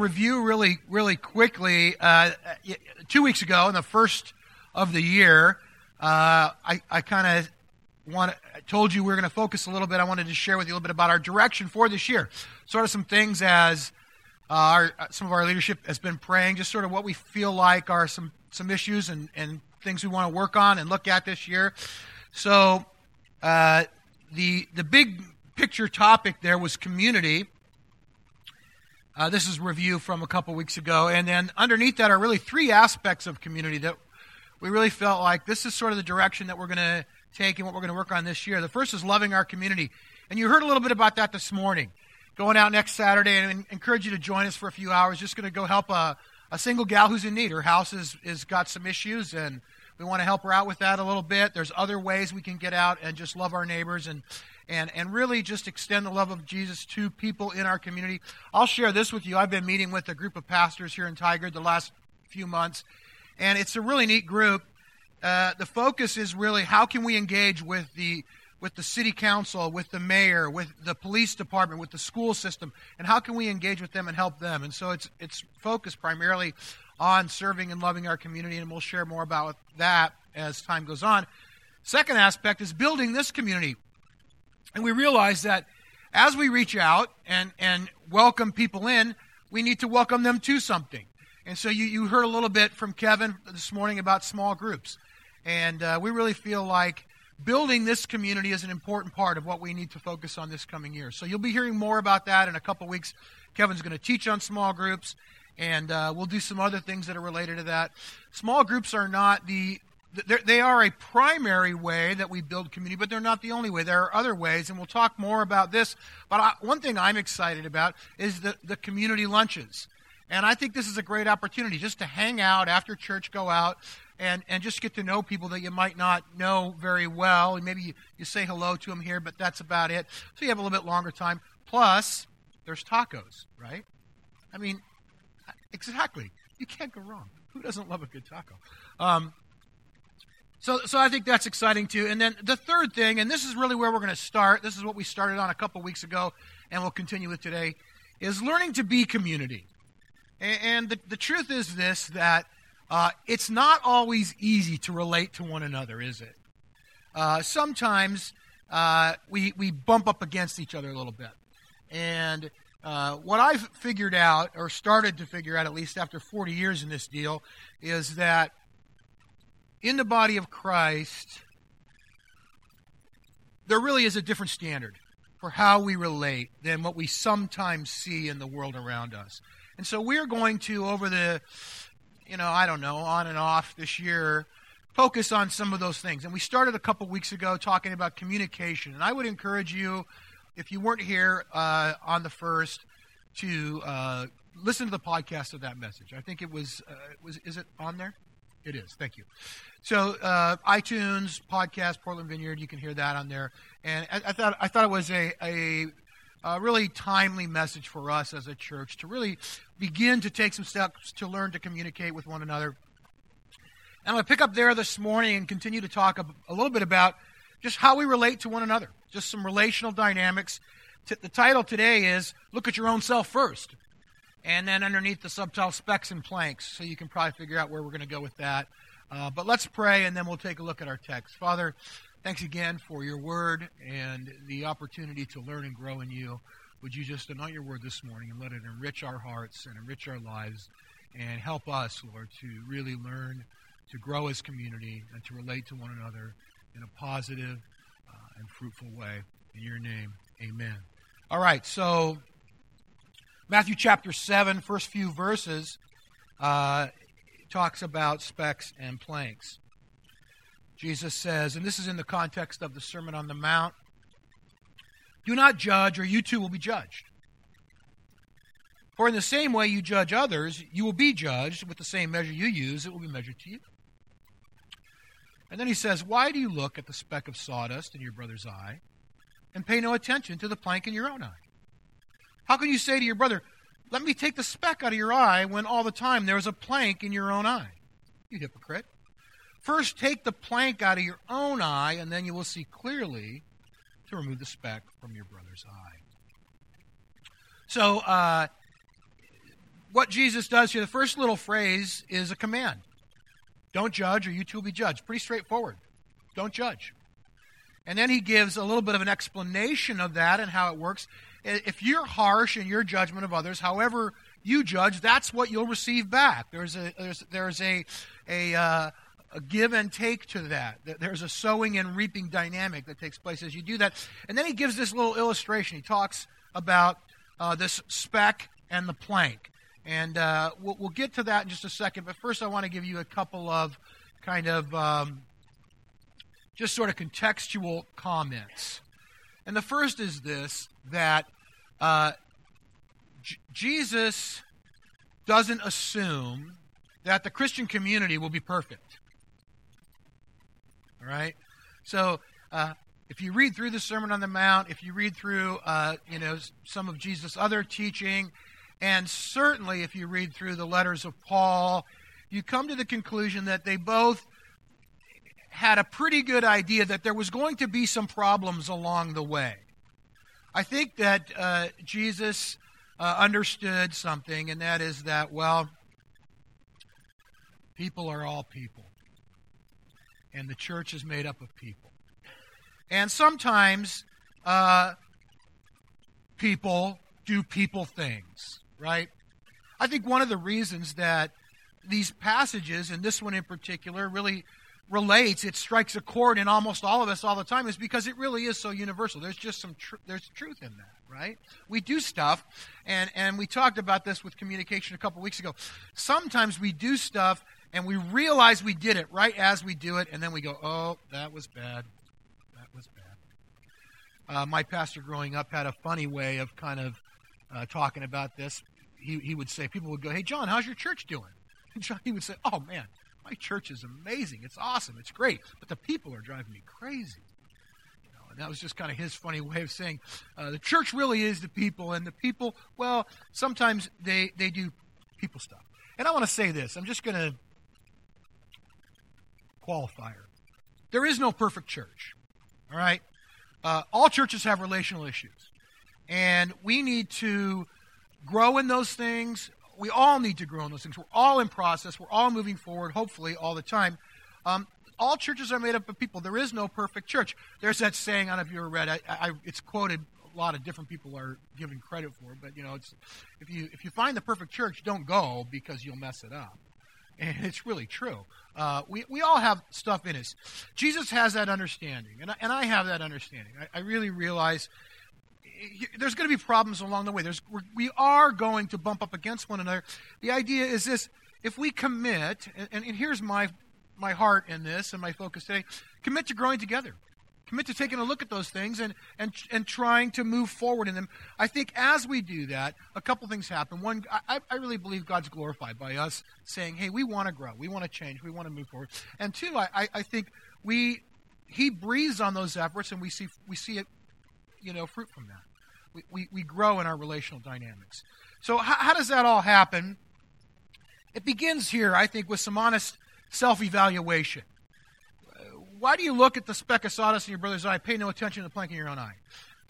review really, really quickly. Uh, two weeks ago, in the first of the year, uh, I, I kind of want told you we are going to focus a little bit. I wanted to share with you a little bit about our direction for this year. Sort of some things as uh, our, some of our leadership has been praying, just sort of what we feel like are some, some issues and, and things we want to work on and look at this year. So uh, the the big picture topic there was community. Uh, this is review from a couple weeks ago, and then underneath that are really three aspects of community that we really felt like this is sort of the direction that we're going to take and what we're going to work on this year. The first is loving our community, and you heard a little bit about that this morning. Going out next Saturday, and encourage you to join us for a few hours. Just going to go help a, a single gal who's in need. Her house is, is got some issues, and we want to help her out with that a little bit. There's other ways we can get out and just love our neighbors and and, and really just extend the love of Jesus to people in our community. I'll share this with you. I've been meeting with a group of pastors here in Tigard the last few months, and it's a really neat group. Uh, the focus is really how can we engage with the with the city council, with the mayor, with the police department, with the school system, and how can we engage with them and help them? And so it's it's focused primarily on serving and loving our community, and we'll share more about that as time goes on. Second aspect is building this community. And we realize that as we reach out and, and welcome people in, we need to welcome them to something. And so you, you heard a little bit from Kevin this morning about small groups. And uh, we really feel like building this community is an important part of what we need to focus on this coming year. So you'll be hearing more about that in a couple weeks. Kevin's going to teach on small groups, and uh, we'll do some other things that are related to that. Small groups are not the they are a primary way that we build community, but they're not the only way. There are other ways, and we'll talk more about this. But I, one thing I'm excited about is the, the community lunches. And I think this is a great opportunity just to hang out after church, go out, and, and just get to know people that you might not know very well. And maybe you, you say hello to them here, but that's about it. So you have a little bit longer time. Plus, there's tacos, right? I mean, exactly. You can't go wrong. Who doesn't love a good taco? Um, so, so I think that's exciting too. And then the third thing, and this is really where we're going to start. This is what we started on a couple weeks ago, and we'll continue with today, is learning to be community. And, and the, the truth is this: that uh, it's not always easy to relate to one another, is it? Uh, sometimes uh, we we bump up against each other a little bit, and uh, what I've figured out, or started to figure out, at least after 40 years in this deal, is that in the body of Christ, there really is a different standard for how we relate than what we sometimes see in the world around us. And so we're going to, over the, you know, I don't know, on and off this year, focus on some of those things. And we started a couple weeks ago talking about communication. And I would encourage you, if you weren't here uh, on the first, to uh, listen to the podcast of that message. I think it was, uh, was is it on there? It is. Thank you. So uh, iTunes podcast Portland Vineyard, you can hear that on there. And I, I thought I thought it was a, a, a really timely message for us as a church to really begin to take some steps to learn to communicate with one another. And I'm going to pick up there this morning and continue to talk a, a little bit about just how we relate to one another, just some relational dynamics. T- the title today is "Look at Your Own Self First. And then underneath the subtitle, specks and Planks. So you can probably figure out where we're going to go with that. Uh, but let's pray and then we'll take a look at our text. Father, thanks again for your word and the opportunity to learn and grow in you. Would you just anoint your word this morning and let it enrich our hearts and enrich our lives and help us, Lord, to really learn to grow as community and to relate to one another in a positive uh, and fruitful way. In your name, amen. All right, so Matthew chapter 7, first few verses. Uh, talks about specks and planks. Jesus says, and this is in the context of the Sermon on the Mount do not judge, or you too will be judged. For in the same way you judge others, you will be judged. With the same measure you use, it will be measured to you. And then he says, Why do you look at the speck of sawdust in your brother's eye and pay no attention to the plank in your own eye? How can you say to your brother, let me take the speck out of your eye when all the time there is a plank in your own eye. You hypocrite. First, take the plank out of your own eye, and then you will see clearly to remove the speck from your brother's eye. So, uh, what Jesus does here, the first little phrase is a command. Don't judge, or you too will be judged. Pretty straightforward. Don't judge. And then he gives a little bit of an explanation of that and how it works. If you're harsh in your judgment of others, however you judge, that's what you'll receive back. There's a there's there's a a, uh, a give and take to that. There's a sowing and reaping dynamic that takes place as you do that. And then he gives this little illustration. He talks about uh, this speck and the plank. And uh, we'll, we'll, get to that in just a second. But first, I want to give you a couple of kind of um, just sort of contextual comments. And the first is this that uh, J- Jesus doesn't assume that the Christian community will be perfect. All right? So, uh, if you read through the Sermon on the Mount, if you read through, uh, you know, some of Jesus' other teaching, and certainly if you read through the letters of Paul, you come to the conclusion that they both had a pretty good idea that there was going to be some problems along the way. I think that uh, Jesus uh, understood something, and that is that, well, people are all people, and the church is made up of people. And sometimes uh, people do people things, right? I think one of the reasons that these passages, and this one in particular, really relates, it strikes a chord in almost all of us all the time, is because it really is so universal. There's just some tr- there's truth in that, right? We do stuff, and and we talked about this with communication a couple weeks ago. Sometimes we do stuff and we realize we did it right as we do it, and then we go, "Oh, that was bad. That was bad." Uh, my pastor growing up had a funny way of kind of uh, talking about this. He he would say, people would go, "Hey, John, how's your church doing?" And John, he would say, "Oh man." My church is amazing. It's awesome. It's great. But the people are driving me crazy. You know, and that was just kind of his funny way of saying uh, the church really is the people, and the people, well, sometimes they, they do people stuff. And I want to say this. I'm just going to qualifier. There is no perfect church. All right? Uh, all churches have relational issues. And we need to grow in those things we all need to grow in those things. We're all in process. We're all moving forward, hopefully, all the time. Um, all churches are made up of people. There is no perfect church. There's that saying, I don't know if you ever read I, I, it's quoted a lot of different people are giving credit for, but you know, it's if you if you find the perfect church, don't go because you'll mess it up. And it's really true. Uh, we, we all have stuff in us. Jesus has that understanding, and I, and I have that understanding. I, I really realize there's going to be problems along the way. There's, we are going to bump up against one another. The idea is this if we commit, and, and here's my, my heart in this and my focus today commit to growing together. Commit to taking a look at those things and, and, and trying to move forward in them. I think as we do that, a couple things happen. One, I, I really believe God's glorified by us saying, hey, we want to grow, we want to change, we want to move forward. And two, I, I think we he breathes on those efforts and we see we see it you know fruit from that we, we, we grow in our relational dynamics. So, how, how does that all happen? It begins here, I think, with some honest self evaluation. Why do you look at the speck of sawdust in your brother's eye, pay no attention to the plank in your own eye?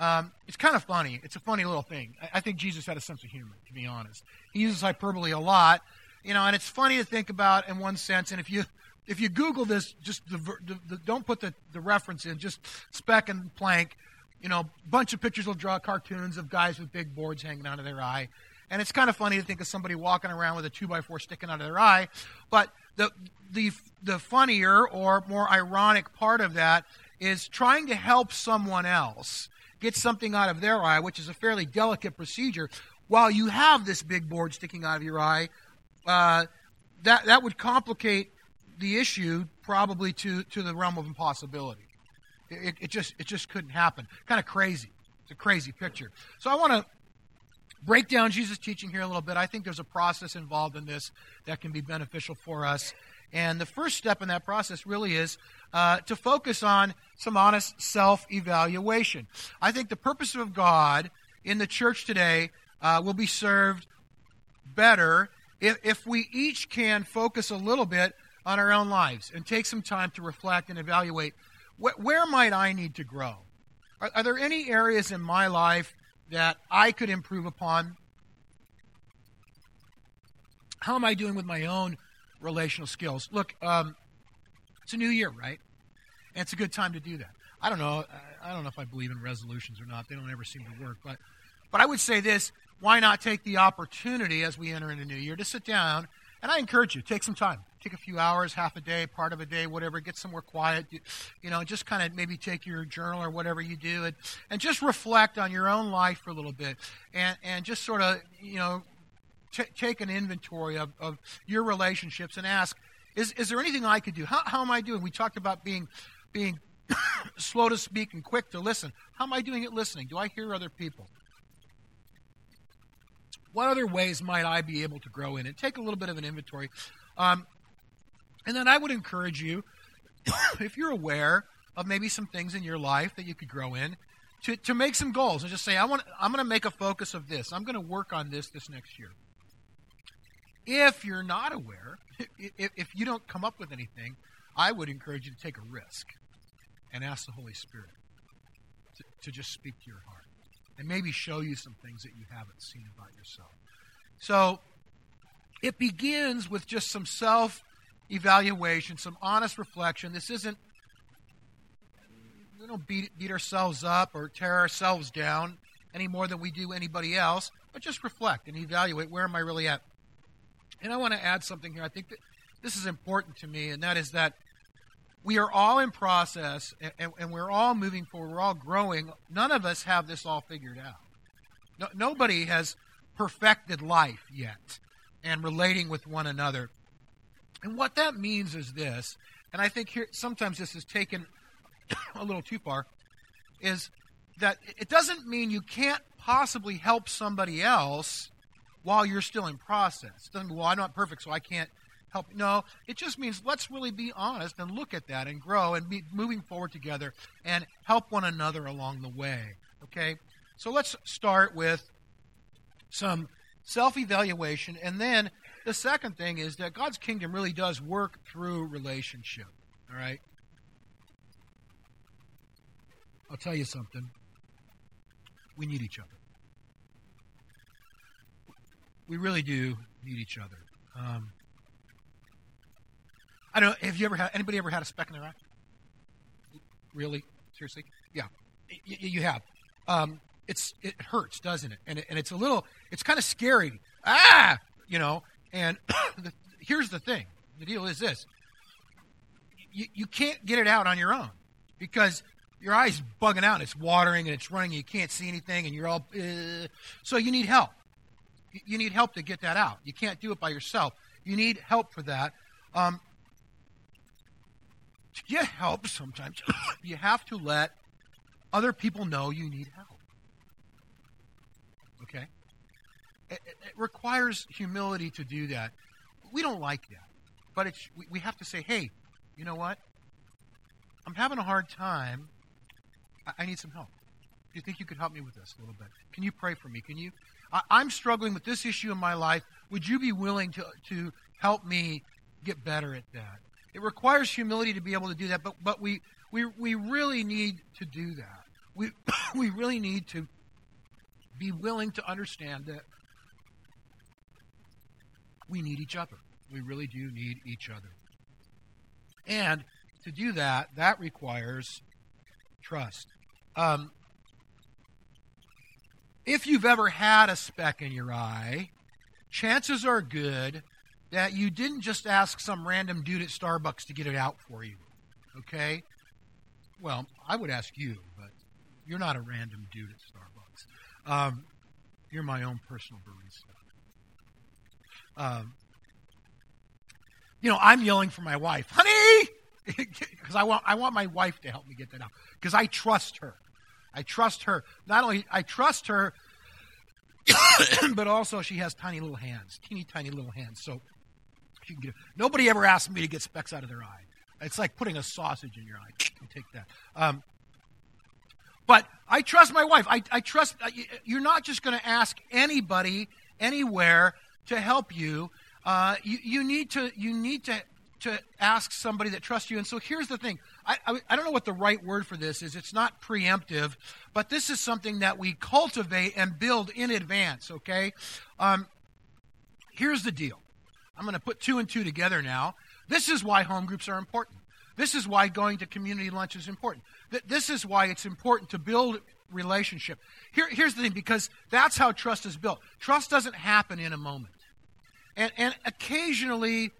Um, it's kind of funny. It's a funny little thing. I, I, think Jesus had a sense of humor, to be honest. He uses hyperbole a lot, you know, and it's funny to think about in one sense. And if you if you Google this, just the, the, the, don't put the, the reference in, just speck and plank you know, a bunch of pictures will draw cartoons of guys with big boards hanging out of their eye. And it's kind of funny to think of somebody walking around with a two by four sticking out of their eye. But the the the funnier or more ironic part of that is trying to help someone else get something out of their eye, which is a fairly delicate procedure, while you have this big board sticking out of your eye. Uh, that that would complicate the issue probably to to the realm of impossibility. It, it just it just couldn't happen. Kind of crazy. It's a crazy picture. So I want to break down Jesus' teaching here a little bit. I think there's a process involved in this that can be beneficial for us. And the first step in that process really is uh, to focus on some honest self evaluation. I think the purpose of God in the church today uh, will be served better if, if we each can focus a little bit on our own lives and take some time to reflect and evaluate wh- where might I need to grow? Are, are there any areas in my life that I could improve upon? how am I doing with my own relational skills? Look, um, it's a new year, right? And it's a good time to do that. I don't know. I don't know if I believe in resolutions or not. They don't ever seem to work. But, but I would say this: Why not take the opportunity as we enter into New Year to sit down? And I encourage you, take some time, take a few hours, half a day, part of a day, whatever. Get somewhere quiet. You know, just kind of maybe take your journal or whatever you do, and, and just reflect on your own life for a little bit, and and just sort of you know t- take an inventory of, of your relationships and ask, is, is there anything I could do? How, how am I doing? We talked about being, being slow to speak and quick to listen. How am I doing at listening? Do I hear other people? What other ways might I be able to grow in? And take a little bit of an inventory. Um, and then I would encourage you, if you're aware of maybe some things in your life that you could grow in, to, to make some goals and just say, I want, I'm going to make a focus of this. I'm going to work on this this next year. If you're not aware, if, if you don't come up with anything, I would encourage you to take a risk and ask the Holy Spirit to, to just speak to your heart and maybe show you some things that you haven't seen about yourself. So it begins with just some self evaluation, some honest reflection. This isn't, we don't beat, beat ourselves up or tear ourselves down any more than we do anybody else, but just reflect and evaluate where am I really at? And I want to add something here. I think that this is important to me, and that is that we are all in process and, and we're all moving forward. We're all growing. None of us have this all figured out. No, nobody has perfected life yet and relating with one another. And what that means is this, and I think here sometimes this is taken a little too far, is that it doesn't mean you can't possibly help somebody else while you're still in process. It doesn't mean, well, I'm not perfect, so I can't help. No, it just means let's really be honest and look at that and grow and be moving forward together and help one another along the way. Okay? So let's start with some self evaluation. And then the second thing is that God's kingdom really does work through relationship. All right? I'll tell you something. We need each other we really do need each other. Um, I don't know. Have you ever had anybody ever had a speck in their eye? Really? Seriously? Yeah, y- you have. Um, it's it hurts, doesn't it? And it, and it's a little. It's kind of scary. Ah, you know. And the, here's the thing. The deal is this. You, you can't get it out on your own because your eye's bugging out. and It's watering and it's running. And you can't see anything, and you're all. Uh, so you need help you need help to get that out. You can't do it by yourself. You need help for that. Um, to get help, sometimes you have to let other people know you need help. Okay? It, it, requires humility to do that. We don't like that. But it's, we, we have to say, hey, you know what? I'm having a hard time. I, I need some help. Do you think you could help me with this a little bit? Can you pray for me? Can you I, am struggling with this issue in my life. Would you be willing to, to help me get better at that? It requires humility to be able to do that, but, but we, we, we really need to do that. We, we really need to be willing to understand that we need each other. We really do need each other. And to do that, that requires trust. Um, if you've ever had a speck in your eye, chances are good that you didn't just ask some random dude at Starbucks to get it out for you. Okay? Well, I would ask you, but you're not a random dude at Starbucks. Um, you're my own personal barista. Um, you know, I'm yelling for my wife, honey, because I want I want my wife to help me get that out because I trust her. I trust her. Not only I trust her, but also she has tiny little hands, teeny tiny little hands. So she can get. Nobody ever asked me to get specks out of their eye. It's like putting a sausage in your eye. You take that. Um, but I trust my wife. I, I trust uh, you're not just going to ask anybody anywhere to help you. Uh, you. You need to. You need to to ask somebody that trusts you. And so here's the thing I, I, I, don't know what the right word for this is. It's not preemptive, but this is something that we cultivate and build in advance, okay? Um, here's the deal I'm going to put two and two together now. This is why home groups are important. This is why going to community lunch is important. This is why it's important to build relationship. Here, here's the thing because that's how trust is built. Trust doesn't happen in a moment. And, and occasionally,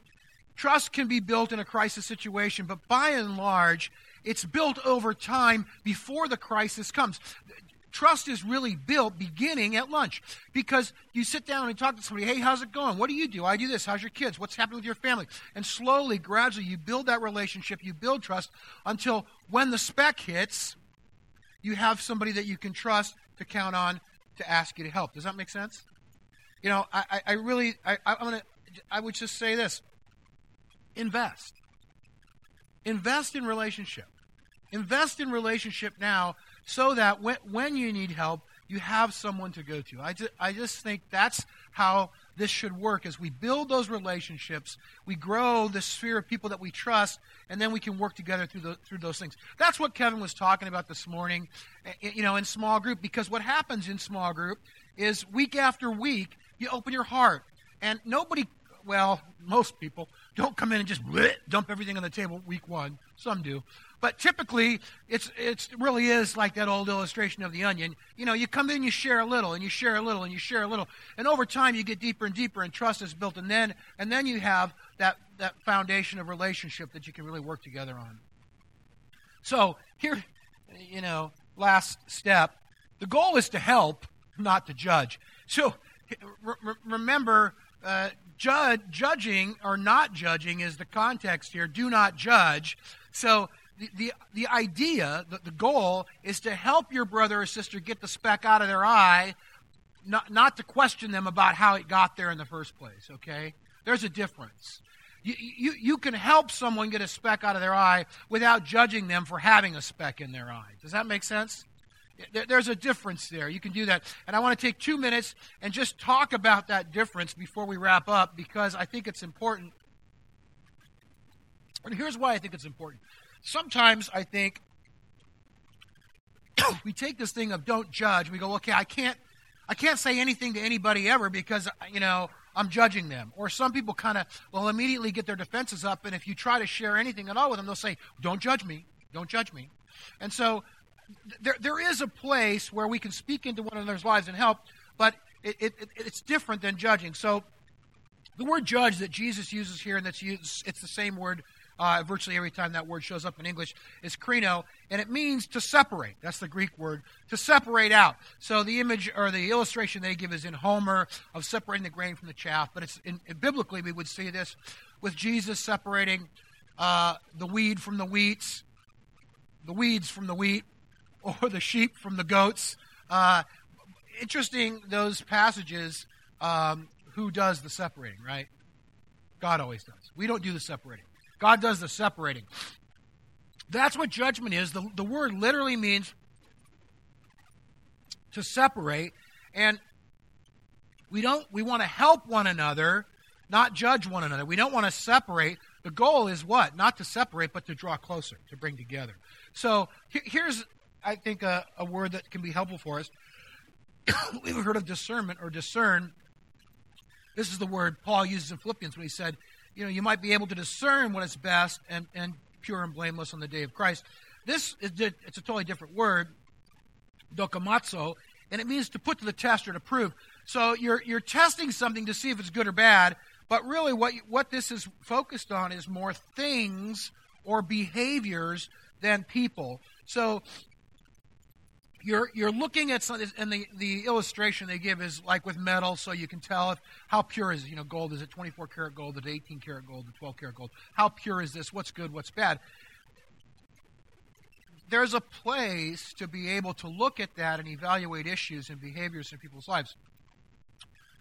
trust can be built in a crisis situation, but by and large, it's built over time before the crisis comes. Trust is really built beginning at lunch because you sit down and talk to somebody, hey, how's it going? What do you do? I do this. How's your kids? What's happening with your family? And slowly, gradually, you build that relationship, you build trust until when the speck hits, you have somebody that you can trust to count on to ask you to help. Does that make sense? You know, I, I really, I, I'm gonna, I would just say this: invest, invest in relationship, invest in relationship now, so that when, when you need help, you have someone to go to. I just, I just think that's how this should work as we build those relationships, we grow the sphere of people that we trust, and then we can work together through, the, through those things. That's what Kevin was talking about this morning, eh, eh, you know, in small group, because what happens in small group is week after week, you open your heart, and nobody, well, most people don't come in and just bleh, dump everything on the table week one. Some do. But typically, it's it's really is like that old illustration of the onion. You know, you come in, you share a little, and you share a little, and you share a little, and over time you get deeper and deeper, and trust is built, and then and then you have that that foundation of relationship that you can really work together on. So here, you know, last step. The goal is to help, not to judge. So re- remember, uh, judging or not judging is the context here. Do not judge. So the, the, the idea, the, the goal, is to help your brother or sister get the speck out of their eye, not, not to question them about how it got there in the first place, okay? There's a difference. You, you, you can help someone get a speck out of their eye without judging them for having a speck in their eye. Does that make sense? There's a difference there. You can do that. And I want to take two minutes and just talk about that difference before we wrap up because I think it's important. And here's why I think it's important sometimes I think we take this thing of don't judge. We go, okay, I can't, I can't say anything to anybody ever because you know I'm judging them. Or some people kind of will immediately get their defenses up, and if you try to share anything at all with them, they'll say, "Don't judge me, don't judge me." And so there, there is a place where we can speak into one another's lives and help, but it, it, it's different than judging. So the word judge that Jesus uses here, and that's used, it's the same word uh, virtually every time that word shows up in English, is krino, and it means to separate. That's the Greek word, to separate out. So the image or the illustration they give is in Homer of separating the grain from the chaff, but it's in, biblically we would see this with Jesus separating uh, the weed from the wheats, the weeds from the wheat, or the sheep from the goats. Uh, interesting, those passages. Um, who does the separating, right? God always does. We don't do the separating. God does the separating. That's what judgment is. The, the word literally means to separate. And we don't we want to help one another, not judge one another. We don't want to separate. The goal is what? Not to separate, but to draw closer, to bring together. So here's, I think, a, a word that can be helpful for us. We've heard of discernment or discern. This is the word Paul uses in Philippians when he said, you know, you might be able to discern what is best and, and pure and blameless on the day of Christ. This is it's a totally different word, dokimazo, and it means to put to the test or to prove. So you're you're testing something to see if it's good or bad, but really what what this is focused on is more things or behaviors than people. So you're you're looking at something, and the, the illustration they give is like with metal, so you can tell if how pure is it. You know, gold is it 24 karat gold, is it 18 karat gold, is 12 karat gold? How pure is this? What's good? What's bad? There's a place to be able to look at that and evaluate issues and behaviors in people's lives.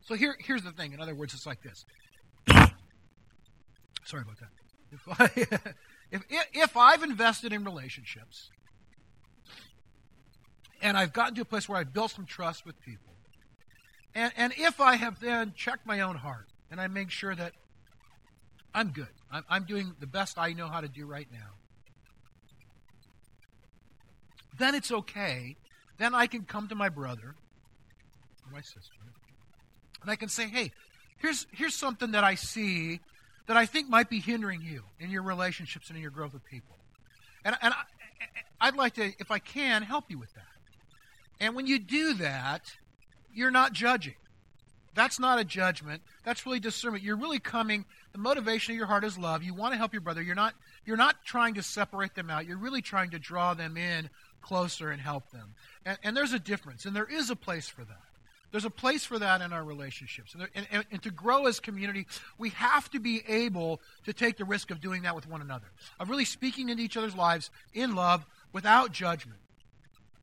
So here, here's the thing. In other words, it's like this. Sorry about that. If, I, if, if I've invested in relationships and I've gotten to a place where I've built some trust with people. And, and if I have then checked my own heart and I make sure that I'm good, I'm, I'm doing the best I know how to do right now, then it's okay. Then I can come to my brother or my sister and I can say, hey, here's, here's something that I see that I think might be hindering you in your relationships and in your growth with people. And, and I, I'd like to, if I can, help you with that. And when you do that, you're not judging. That's not a judgment. That's really discernment. You're really coming. The motivation of your heart is love. You want to help your brother. You're not. You're not trying to separate them out. You're really trying to draw them in closer and help them. And, and there's a difference, and there is a place for that. There's a place for that in our relationships. And, and, and, and, to grow as community, we have to be able to take the risk of doing that with one another, of really speaking into each other's lives in love without judgment.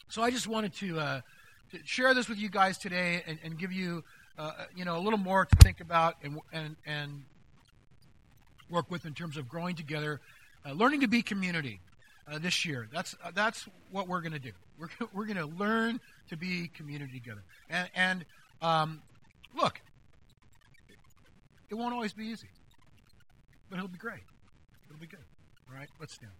So I just wanted to, uh, to share this with you guys today and, and give you, uh, you know, a little more to think about and, and, and work with in terms of growing together, uh, learning to be community uh, this year. That's uh, that's what we're going to do. We're we're going to learn to be community together. And and um, look, it won't always be easy, but it'll be great. It'll be good. All right, let's stand.